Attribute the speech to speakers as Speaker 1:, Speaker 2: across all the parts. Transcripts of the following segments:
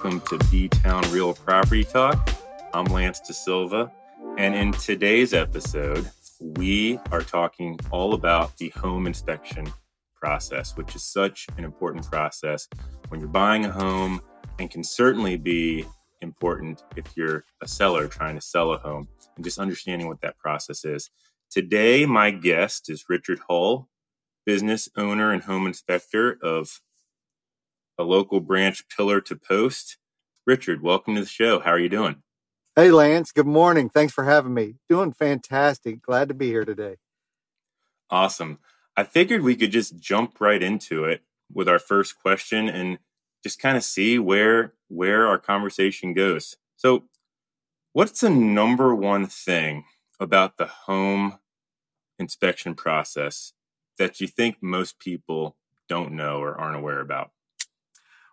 Speaker 1: welcome to B Town Real Property Talk. I'm Lance daSilva, and in today's episode, we are talking all about the home inspection process, which is such an important process when you're buying a home and can certainly be important if you're a seller trying to sell a home and just understanding what that process is. Today, my guest is Richard Hull, business owner and home inspector of a local branch pillar to post. Richard, welcome to the show. How are you doing?
Speaker 2: Hey, Lance. Good morning. Thanks for having me. Doing fantastic. Glad to be here today.
Speaker 1: Awesome. I figured we could just jump right into it with our first question and just kind of see where where our conversation goes. So, what's the number one thing about the home inspection process that you think most people don't know or aren't aware about?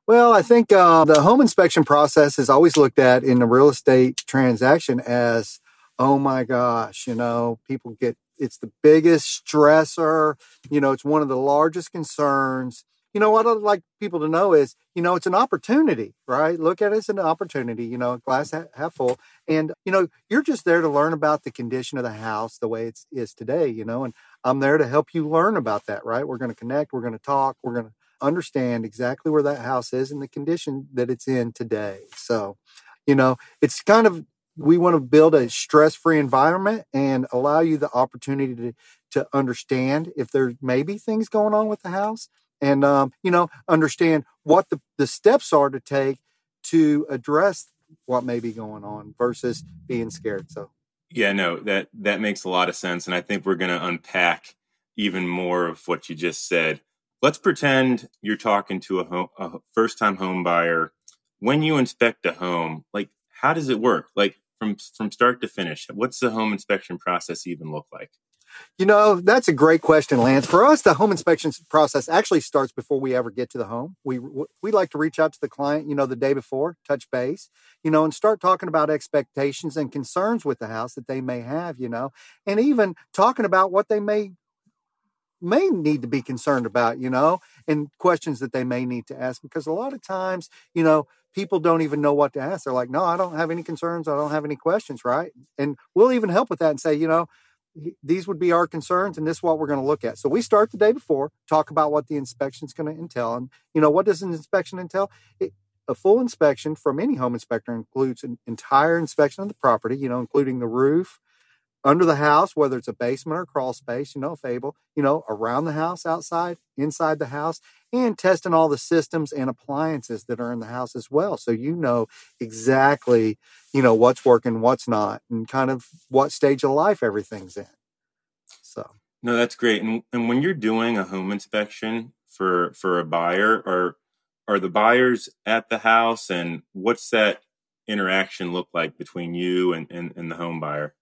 Speaker 2: Well, I think uh, the home inspection process is always looked at in a real estate transaction as, oh my gosh, you know, people get it's the biggest stressor. You know, it's one of the largest concerns. You know, what I'd like people to know is, you know, it's an opportunity, right? Look at it as an opportunity, you know, glass half full. And, you know, you're just there to learn about the condition of the house the way it is today, you know, and I'm there to help you learn about that, right? We're going to connect, we're going to talk, we're going to understand exactly where that house is and the condition that it's in today. So, you know, it's kind of we want to build a stress-free environment and allow you the opportunity to to understand if there may be things going on with the house and um, you know understand what the, the steps are to take to address what may be going on versus being scared. So.
Speaker 1: Yeah no that that makes a lot of sense and i think we're going to unpack even more of what you just said let's pretend you're talking to a, home, a first time home buyer. When you inspect a home like how does it work? Like from from start to finish what's the home inspection process even look like?
Speaker 2: You know that's a great question lance. For us the home inspection process actually starts before we ever get to the home. We we like to reach out to the client you know the day before touch base you know and start talking about expectations and concerns with the house that they may have you know and even talking about what they may may need to be concerned about, you know, and questions that they may need to ask because a lot of times, you know, people don't even know what to ask. They're like, no, I don't have any concerns. I don't have any questions, right? And we'll even help with that and say, you know, these would be our concerns and this is what we're going to look at. So we start the day before, talk about what the inspection is going to entail. And, you know, what does an inspection entail? It, a full inspection from any home inspector includes an entire inspection of the property, you know, including the roof, under the house, whether it's a basement or crawl space, you know, Fable, you know, around the house, outside, inside the house, and testing all the systems and appliances that are in the house as well. So you know exactly, you know, what's working, what's not, and kind of what stage of life everything's in. So
Speaker 1: no, that's great. And and when you're doing a home inspection for for a buyer, are are the buyers at the house and what's that interaction look like between you and, and, and the home buyer?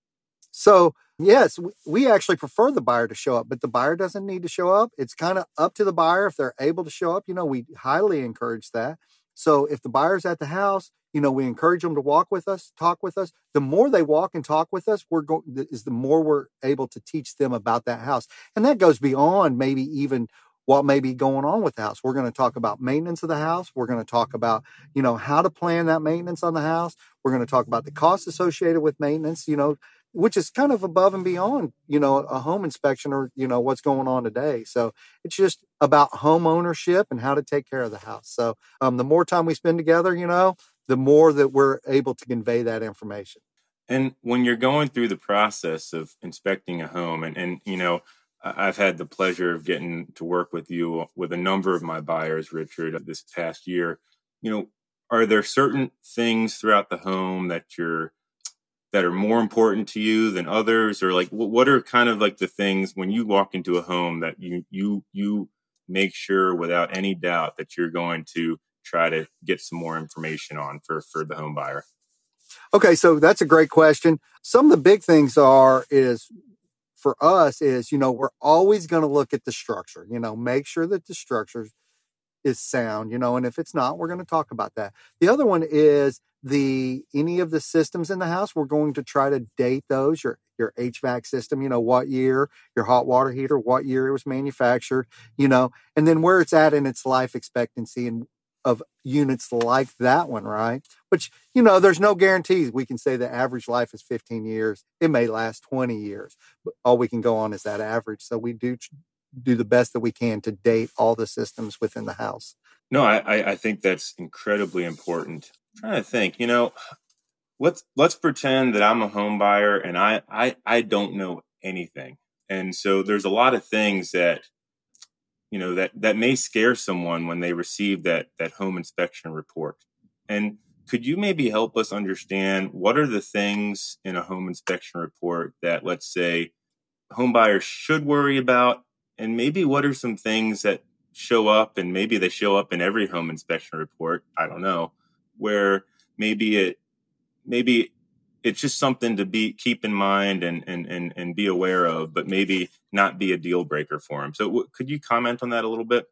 Speaker 2: So, yes, we actually prefer the buyer to show up, but the buyer doesn't need to show up. It's kind of up to the buyer if they're able to show up. You know, we highly encourage that. So, if the buyer's at the house, you know, we encourage them to walk with us, talk with us. The more they walk and talk with us, we're going is the more we're able to teach them about that house. And that goes beyond maybe even what may be going on with the house. We're going to talk about maintenance of the house. We're going to talk about, you know, how to plan that maintenance on the house. We're going to talk about the costs associated with maintenance, you know, which is kind of above and beyond, you know, a home inspection or, you know, what's going on today. So it's just about home ownership and how to take care of the house. So um, the more time we spend together, you know, the more that we're able to convey that information.
Speaker 1: And when you're going through the process of inspecting a home, and, and you know, I've had the pleasure of getting to work with you with a number of my buyers, Richard, this past year. You know, are there certain things throughout the home that you're that are more important to you than others? Or like what are kind of like the things when you walk into a home that you you you make sure without any doubt that you're going to try to get some more information on for for the home buyer?
Speaker 2: Okay so that's a great question. Some of the big things are is for us is you know we're always going to look at the structure you know make sure that the structure is sound you know and if it's not we're going to talk about that the other one is the any of the systems in the house we're going to try to date those your your hvac system you know what year your hot water heater what year it was manufactured you know and then where it's at in its life expectancy and of units like that one, right? Which, you know, there's no guarantees. We can say the average life is 15 years. It may last 20 years, but all we can go on is that average. So we do do the best that we can to date all the systems within the house.
Speaker 1: No, I, I think that's incredibly important. I'm trying to think, you know, let's let's pretend that I'm a home buyer and I, I I don't know anything. And so there's a lot of things that you know that that may scare someone when they receive that that home inspection report and could you maybe help us understand what are the things in a home inspection report that let's say home buyers should worry about and maybe what are some things that show up and maybe they show up in every home inspection report i don't know where maybe it maybe it's just something to be keep in mind and and and, and be aware of but maybe not be a deal breaker for them so w- could you comment on that a little bit?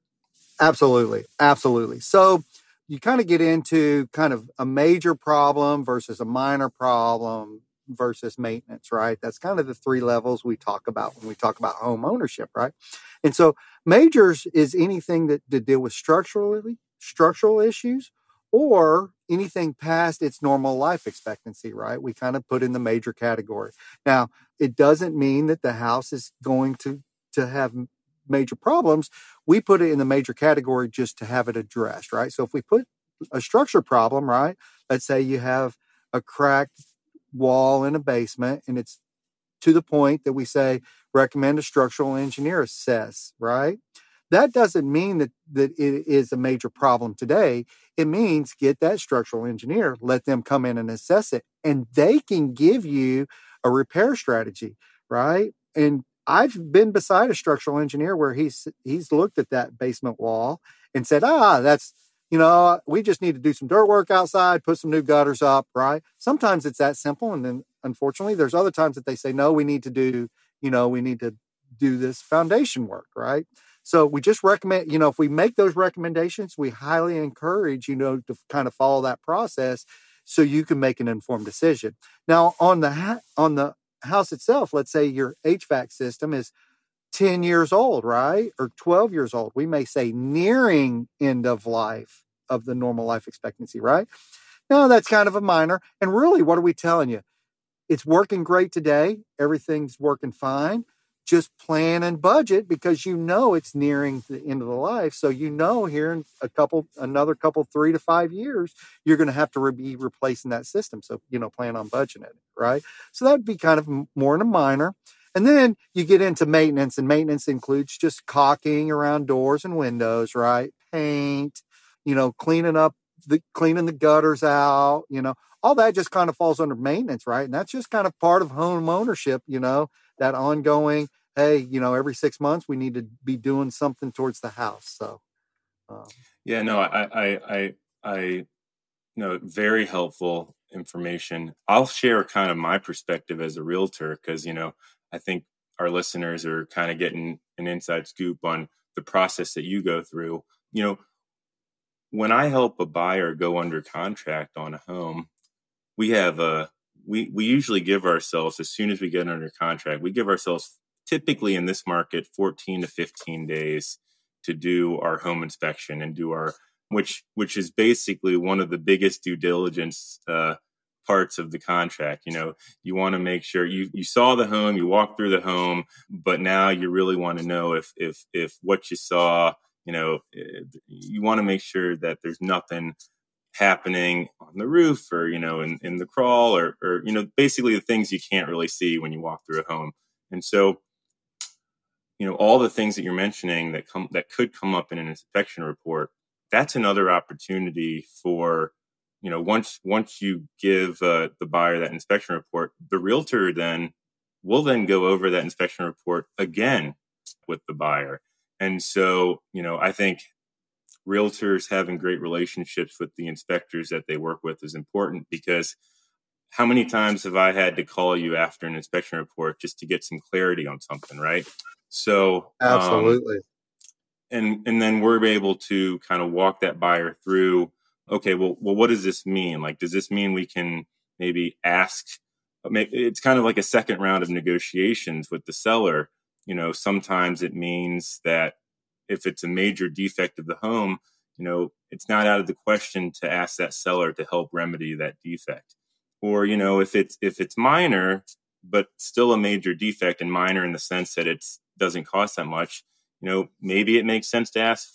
Speaker 2: Absolutely absolutely. So you kind of get into kind of a major problem versus a minor problem versus maintenance right that's kind of the three levels we talk about when we talk about home ownership right and so majors is anything that to deal with structurally structural issues or anything past its normal life expectancy, right? We kind of put in the major category. Now, it doesn't mean that the house is going to to have major problems. We put it in the major category just to have it addressed, right? So if we put a structure problem, right? Let's say you have a cracked wall in a basement and it's to the point that we say recommend a structural engineer assess, right? That doesn't mean that, that it is a major problem today. It means get that structural engineer, let them come in and assess it, and they can give you a repair strategy, right? And I've been beside a structural engineer where he's he's looked at that basement wall and said, ah, that's you know, we just need to do some dirt work outside, put some new gutters up, right? Sometimes it's that simple. And then unfortunately, there's other times that they say, no, we need to do, you know, we need to do this foundation work, right? So we just recommend, you know, if we make those recommendations, we highly encourage, you know, to kind of follow that process so you can make an informed decision. Now, on the ha- on the house itself, let's say your HVAC system is 10 years old, right? Or 12 years old. We may say nearing end of life of the normal life expectancy, right? Now, that's kind of a minor. And really, what are we telling you? It's working great today. Everything's working fine just plan and budget because you know it's nearing the end of the life. So you know here in a couple, another couple, three to five years, you're going to have to re- be replacing that system. So you know, plan on budgeting it, right? So that'd be kind of more in a minor. And then you get into maintenance, and maintenance includes just caulking around doors and windows, right? Paint, you know, cleaning up the cleaning the gutters out, you know, all that just kind of falls under maintenance, right? And that's just kind of part of home ownership, you know, that ongoing hey you know every six months we need to be doing something towards the house so
Speaker 1: um, yeah no i i i i know very helpful information i'll share kind of my perspective as a realtor because you know i think our listeners are kind of getting an inside scoop on the process that you go through. You know when i help a buyer go under contract on a home we have a we we usually give ourselves as soon as we get under contract we give ourselves typically in this market 14 to 15 days to do our home inspection and do our which which is basically one of the biggest due diligence uh, parts of the contract you know you want to make sure you you saw the home you walked through the home but now you really want to know if if if what you saw you know eh, you want to make sure that there's nothing happening on the roof or you know in, in the crawl or or you know basically the things you can't really see when you walk through a home. And so you know all the things that you're mentioning that come that could come up in an inspection report that's another opportunity for you know once once you give uh, the buyer that inspection report the realtor then will then go over that inspection report again with the buyer and so you know i think realtors having great relationships with the inspectors that they work with is important because how many times have i had to call you after an inspection report just to get some clarity on something right so
Speaker 2: um, absolutely. Um,
Speaker 1: and and then we're able to kind of walk that buyer through okay well well what does this mean? Like does this mean we can maybe ask uh, it's kind of like a second round of negotiations with the seller. You know sometimes it means that if it's a major defect of the home you know it's not out of the question to ask that seller to help remedy that defect. Or, you know, if it's if it's minor, but still a major defect and minor in the sense that it doesn't cost that much, you know, maybe it makes sense to ask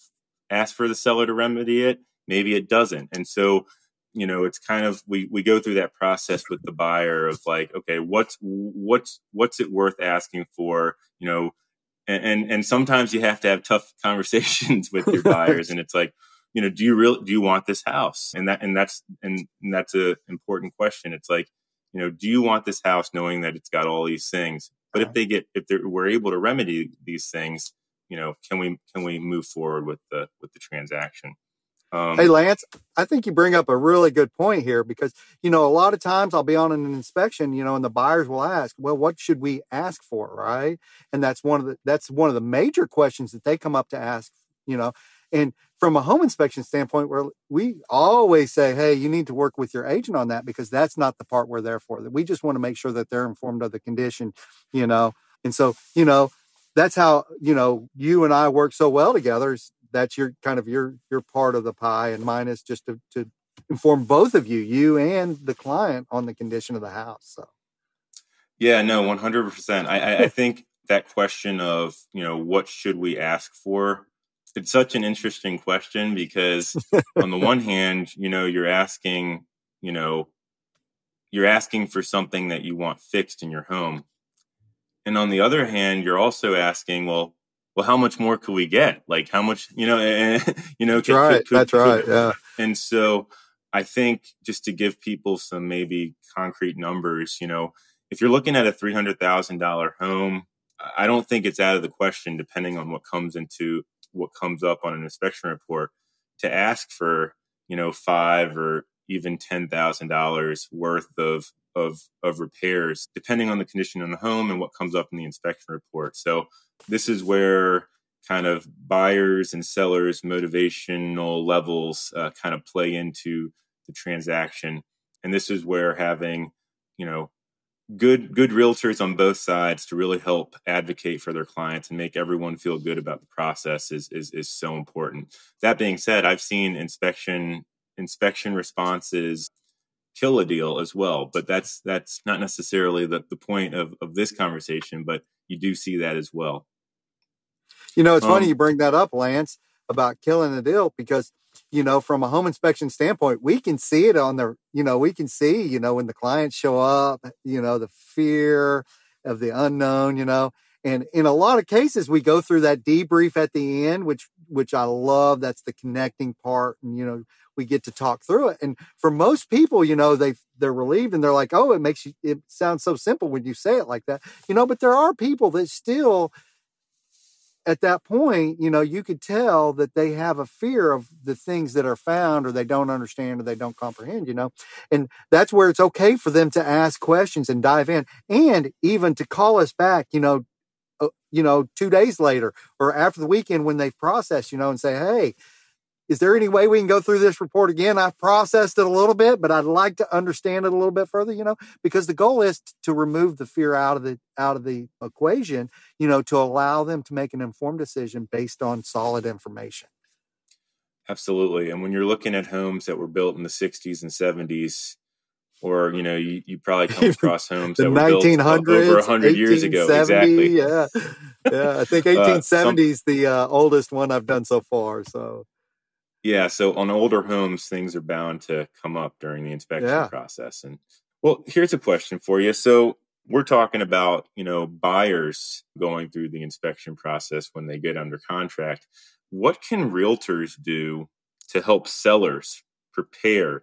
Speaker 1: ask for the seller to remedy it, maybe it doesn't. And so, you know, it's kind of we we go through that process with the buyer of like, okay, what's what's what's it worth asking for, you know, and and, and sometimes you have to have tough conversations with your buyers. And it's like you know do you really do you want this house? And that and that's and, and that's a important question. It's like you know do you want this house knowing that it's got all these things? But if they get if they're we're able to remedy these things you know can we can we move forward with the with the transaction
Speaker 2: um, hey lance i think you bring up a really good point here because you know a lot of times i'll be on an inspection you know and the buyers will ask well what should we ask for right and that's one of the that's one of the major questions that they come up to ask you know and from a home inspection standpoint, where we always say, hey, you need to work with your agent on that because that's not the part we're there for. That we just want to make sure that they're informed of the condition, you know. And so, you know, that's how you know you and I work so well together. Is that's your kind of your your part of the pie, and mine is just to, to inform both of you, you and the client, on the condition of the house. So,
Speaker 1: yeah, no, one hundred percent. I I think that question of you know what should we ask for it's such an interesting question because on the one hand, you know, you're asking, you know, you're asking for something that you want fixed in your home. And on the other hand, you're also asking, well, well, how much more could we get? Like how much, you know, eh, eh, and, you know,
Speaker 2: that's could, right. Could, could, that's right. Yeah.
Speaker 1: And so I think just to give people some maybe concrete numbers, you know, if you're looking at a $300,000 home, I don't think it's out of the question, depending on what comes into what comes up on an inspection report to ask for you know five or even ten thousand dollars worth of of of repairs depending on the condition of the home and what comes up in the inspection report so this is where kind of buyers and sellers motivational levels uh, kind of play into the transaction and this is where having you know good good realtors on both sides to really help advocate for their clients and make everyone feel good about the process is is, is so important. That being said, I've seen inspection inspection responses kill a deal as well, but that's that's not necessarily the, the point of, of this conversation, but you do see that as well.
Speaker 2: You know, it's um, funny you bring that up, Lance, about killing a deal because you know, from a home inspection standpoint, we can see it on the, you know, we can see, you know, when the clients show up, you know, the fear of the unknown, you know, and in a lot of cases, we go through that debrief at the end, which, which I love. That's the connecting part. And, you know, we get to talk through it. And for most people, you know, they, they're relieved and they're like, oh, it makes you, it sounds so simple when you say it like that, you know, but there are people that still, at that point, you know, you could tell that they have a fear of the things that are found or they don't understand or they don't comprehend, you know. And that's where it's okay for them to ask questions and dive in and even to call us back, you know, uh, you know, 2 days later or after the weekend when they've processed, you know, and say, "Hey, is there any way we can go through this report again? I've processed it a little bit, but I'd like to understand it a little bit further, you know, because the goal is to remove the fear out of the out of the equation, you know, to allow them to make an informed decision based on solid information.
Speaker 1: Absolutely. And when you're looking at homes that were built in the 60s and 70s, or you know, you, you probably come across homes that were 1900s, built over 100 years ago. Exactly.
Speaker 2: Yeah. Yeah. I think 1870s uh, some, the uh, oldest one I've done so far. So
Speaker 1: yeah, so on older homes, things are bound to come up during the inspection yeah. process. And well, here's a question for you. So we're talking about, you know, buyers going through the inspection process when they get under contract. What can realtors do to help sellers prepare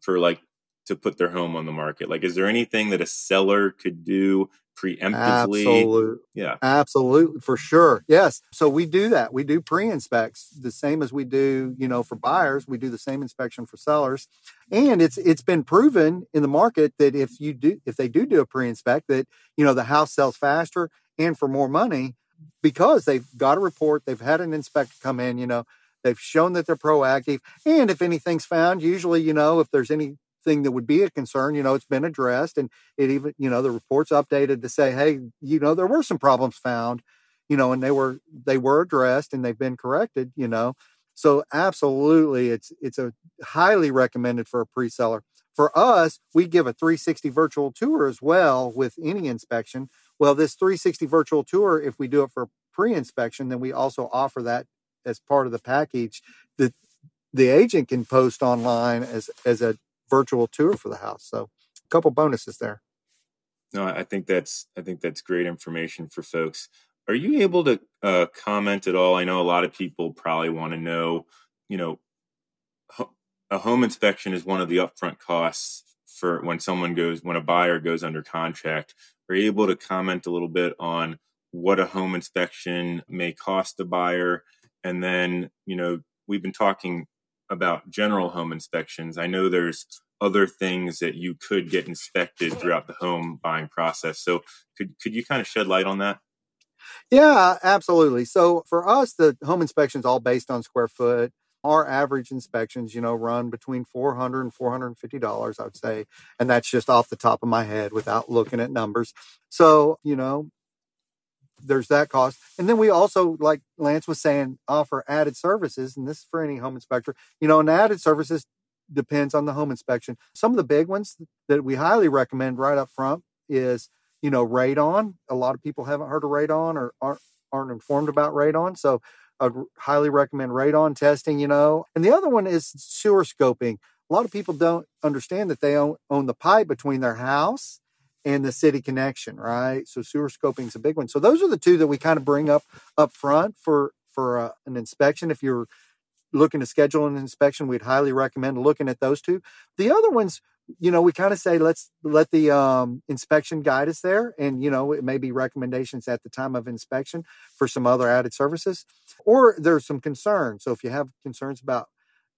Speaker 1: for like to put their home on the market? Like, is there anything that a seller could do preemptively?
Speaker 2: Absolutely. Yeah. Absolutely. For sure. Yes. So we do that. We do pre inspects the same as we do, you know, for buyers. We do the same inspection for sellers. And it's it's been proven in the market that if you do if they do do a pre inspect that, you know, the house sells faster and for more money because they've got a report, they've had an inspector come in, you know, they've shown that they're proactive. And if anything's found, usually, you know, if there's any thing that would be a concern, you know, it's been addressed and it even, you know, the report's updated to say, hey, you know, there were some problems found, you know, and they were they were addressed and they've been corrected, you know. So absolutely, it's it's a highly recommended for a pre-seller. For us, we give a 360 virtual tour as well with any inspection. Well, this 360 virtual tour, if we do it for pre-inspection, then we also offer that as part of the package that the agent can post online as as a virtual tour for the house. So a couple bonuses there.
Speaker 1: No, I think that's I think that's great information for folks. Are you able to uh, comment at all? I know a lot of people probably want to know, you know, a home inspection is one of the upfront costs for when someone goes when a buyer goes under contract. Are you able to comment a little bit on what a home inspection may cost a buyer? And then, you know, we've been talking about general home inspections. I know there's other things that you could get inspected throughout the home buying process. So could could you kind of shed light on that?
Speaker 2: Yeah, absolutely. So for us, the home inspections all based on square foot. Our average inspections, you know, run between 400 and 450 dollars, I would say, and that's just off the top of my head without looking at numbers. So, you know, there's that cost. And then we also, like Lance was saying, offer added services, and this is for any home inspector. You know, and added services depends on the home inspection. Some of the big ones that we highly recommend right up front is, you know, radon. A lot of people haven't heard of radon or aren't, aren't informed about radon. So I'd highly recommend radon testing, you know. And the other one is sewer scoping. A lot of people don't understand that they own, own the pipe between their house and the city connection, right? So sewer scoping is a big one. So those are the two that we kind of bring up up front for for uh, an inspection. If you're looking to schedule an inspection, we'd highly recommend looking at those two. The other ones, you know, we kind of say let's let the um, inspection guide us there, and you know, it may be recommendations at the time of inspection for some other added services, or there's some concerns. So if you have concerns about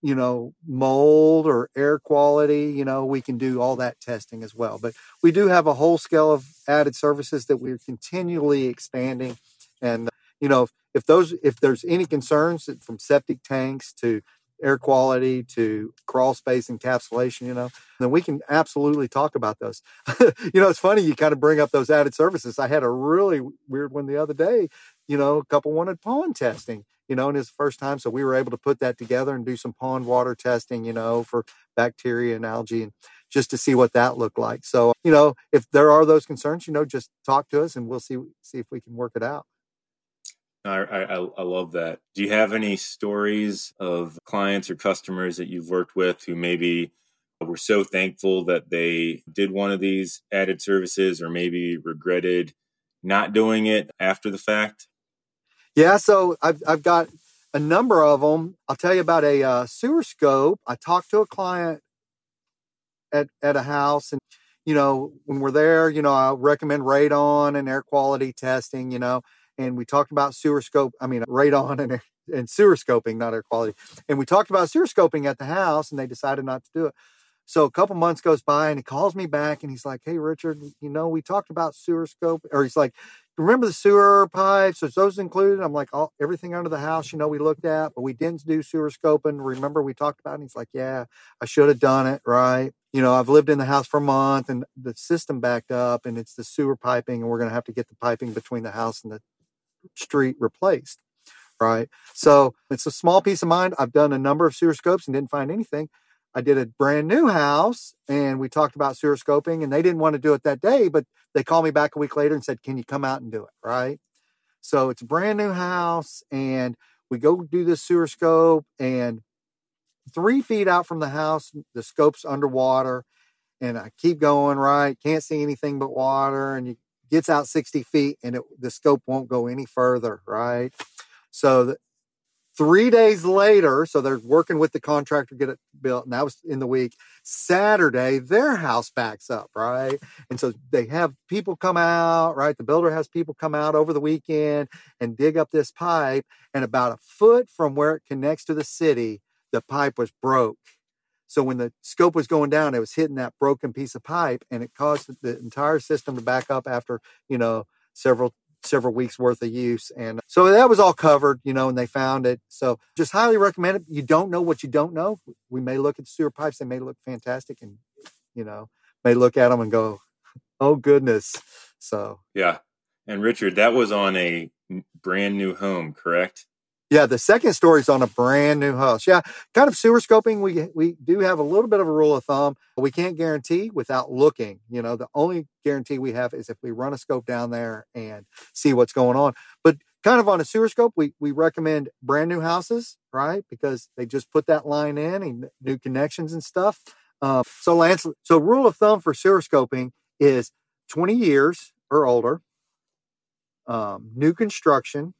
Speaker 2: you know mold or air quality you know we can do all that testing as well but we do have a whole scale of added services that we're continually expanding and you know if those if there's any concerns from septic tanks to air quality to crawl space encapsulation, you know, then we can absolutely talk about those. you know, it's funny you kind of bring up those added services. I had a really weird one the other day. You know, a couple wanted pond testing, you know, and it's the first time. So we were able to put that together and do some pond water testing, you know, for bacteria and algae and just to see what that looked like. So, you know, if there are those concerns, you know, just talk to us and we'll see see if we can work it out.
Speaker 1: I, I, I love that. Do you have any stories of clients or customers that you've worked with who maybe were so thankful that they did one of these added services or maybe regretted not doing it after the fact?
Speaker 2: Yeah, so I've, I've got a number of them. I'll tell you about a uh, sewer scope. I talked to a client at, at a house and you know, when we're there, you know, I recommend radon and air quality testing, you know, and we talked about sewer scope. I mean, radon and and sewer scoping, not air quality. And we talked about sewer scoping at the house, and they decided not to do it. So a couple months goes by, and he calls me back, and he's like, "Hey, Richard, you know, we talked about sewer scope." Or he's like, "Remember the sewer pipes? Is those included?" I'm like, "All everything under the house, you know, we looked at, but we didn't do sewer scoping. Remember we talked about?" it? And he's like, "Yeah, I should have done it, right?" You know, I've lived in the house for a month, and the system backed up, and it's the sewer piping, and we're to have to get the piping between the house and the street replaced. Right. So it's a small peace of mind. I've done a number of sewer scopes and didn't find anything. I did a brand new house and we talked about sewer scoping and they didn't want to do it that day, but they called me back a week later and said, Can you come out and do it? Right. So it's a brand new house and we go do the sewer scope and three feet out from the house, the scope's underwater and I keep going, right? Can't see anything but water. And it gets out 60 feet and it, the scope won't go any further, right? So the, three days later, so they're working with the contractor to get it built, and that was in the week. Saturday, their house backs up, right? And so they have people come out, right? The builder has people come out over the weekend and dig up this pipe, and about a foot from where it connects to the city, the pipe was broke so when the scope was going down, it was hitting that broken piece of pipe, and it caused the entire system to back up after you know several several weeks worth of use. And so that was all covered, you know, and they found it. So just highly recommend it. You don't know what you don't know. We may look at the sewer pipes; they may look fantastic, and you know, may look at them and go, "Oh goodness." So
Speaker 1: yeah. And Richard, that was on a brand new home, correct?
Speaker 2: Yeah, the second story is on a brand new house. Yeah, kind of sewer scoping. We we do have a little bit of a rule of thumb. We can't guarantee without looking. You know, the only guarantee we have is if we run a scope down there and see what's going on. But kind of on a sewer scope, we we recommend brand new houses, right? Because they just put that line in and new connections and stuff. Uh, so Lance, so rule of thumb for sewer scoping is 20 years or older, um, new construction,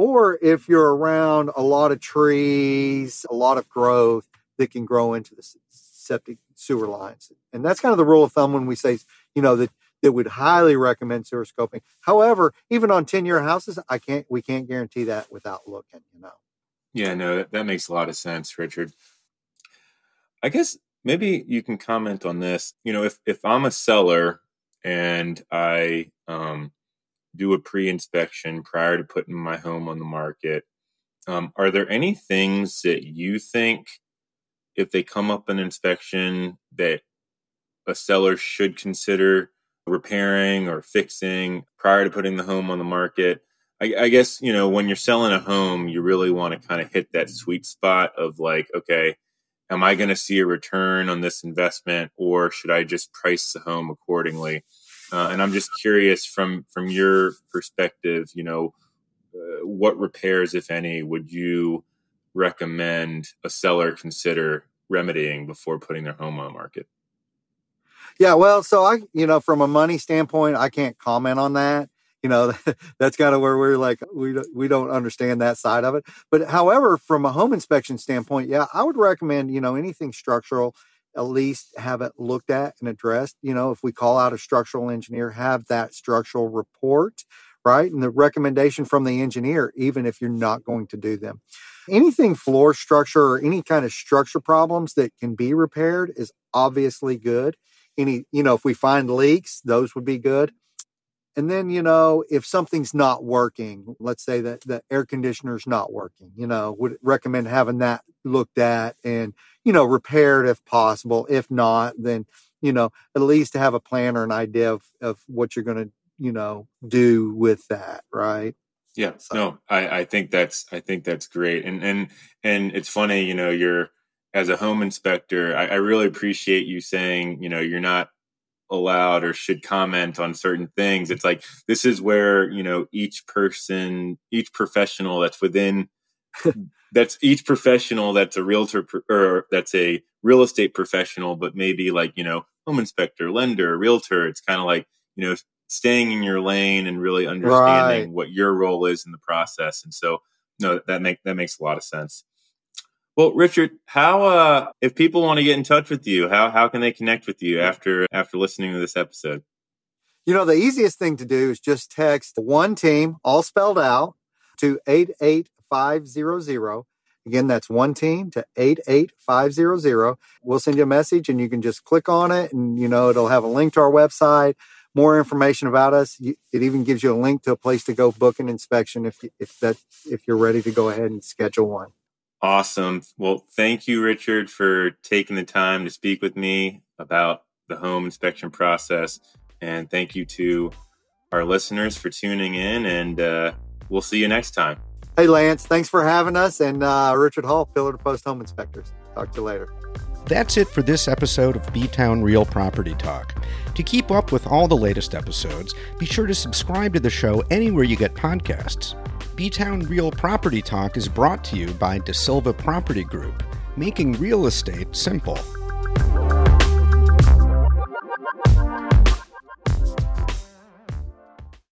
Speaker 2: or if you're around a lot of trees, a lot of growth that can grow into the septic sewer lines. And that's kind of the rule of thumb when we say, you know, that that would highly recommend sewer scoping. However, even on 10 year houses, I can't we can't guarantee that without looking, you know.
Speaker 1: Yeah, no, that, that makes a lot of sense, Richard. I guess maybe you can comment on this. You know, if if I'm a seller and I um, do a pre-inspection prior to putting my home on the market, um, are there any things that you think, if they come up an inspection, that a seller should consider repairing or fixing prior to putting the home on the market? I, I guess you know when you're selling a home, you really want to kind of hit that sweet spot of like, okay, am I going to see a return on this investment or should I just price the home accordingly? Uh, and I'm just curious from from your perspective, you know, uh, what repairs, if any, would you recommend a seller consider remedying before putting their home on the market?
Speaker 2: Yeah, well, so I, you know, from a money standpoint, I can't comment on that. You know that's kind of where we're like we we don't understand that side of it. But however from a home inspection standpoint yeah i would recommend you know anything structural at least have it looked at and addressed. You know if we call out a structural engineer have that structural report right? And the recommendation from the engineer even if you're not going to do them. Anything floor structure or any kind of structure problems that can be repaired is obviously good. Any you know if we find leaks those would be good and then, you know, if something's not working, let's say that the air conditioner's not working, you know, would recommend having that looked at and, you know, repaired if possible. If not, then, you know, at least to have a plan or an idea of, of what you're going to, you know, do with that. Right.
Speaker 1: Yeah. So. No, I, I think that's, I think that's great. And, and, and it's funny, you know, you're, as a home inspector, I, I really appreciate you saying, you know, you're not allowed or should comment on certain things. It's like this is where, you know, each person, each professional that's within that's each professional that's a realtor or that's a real estate professional, but maybe like, you know, home inspector, lender, realtor. It's kind of like, you know, staying in your lane and really understanding right. what your role is in the process. And so, no, that make that makes a lot of sense. Well, Richard, how uh, if people want to get in touch with you, how how can they connect with you after after listening to this episode?
Speaker 2: You know, the easiest thing to do is just text one team, all spelled out, to eight eight five zero zero. Again, that's one team to 88500. We'll send you a message and you can just click on it and, you know, it'll have a link to our website, more information about us. It even gives you a link to a place to go book an inspection if, if that, if you're ready to go ahead and schedule one.
Speaker 1: Awesome. Well, thank you, Richard, for taking the time to speak with me about the home inspection process. And thank you to our listeners for tuning in. And uh, we'll see you next time.
Speaker 2: Hey, Lance, thanks for having us. And uh, Richard Hull, Pillar to Post Home Inspectors. Talk to you later.
Speaker 3: That's it for this episode of B Town Real Property Talk. To keep up with all the latest episodes, be sure to subscribe to the show anywhere you get podcasts. B Town Real Property Talk is brought to you by daSilva Property Group, making real estate simple.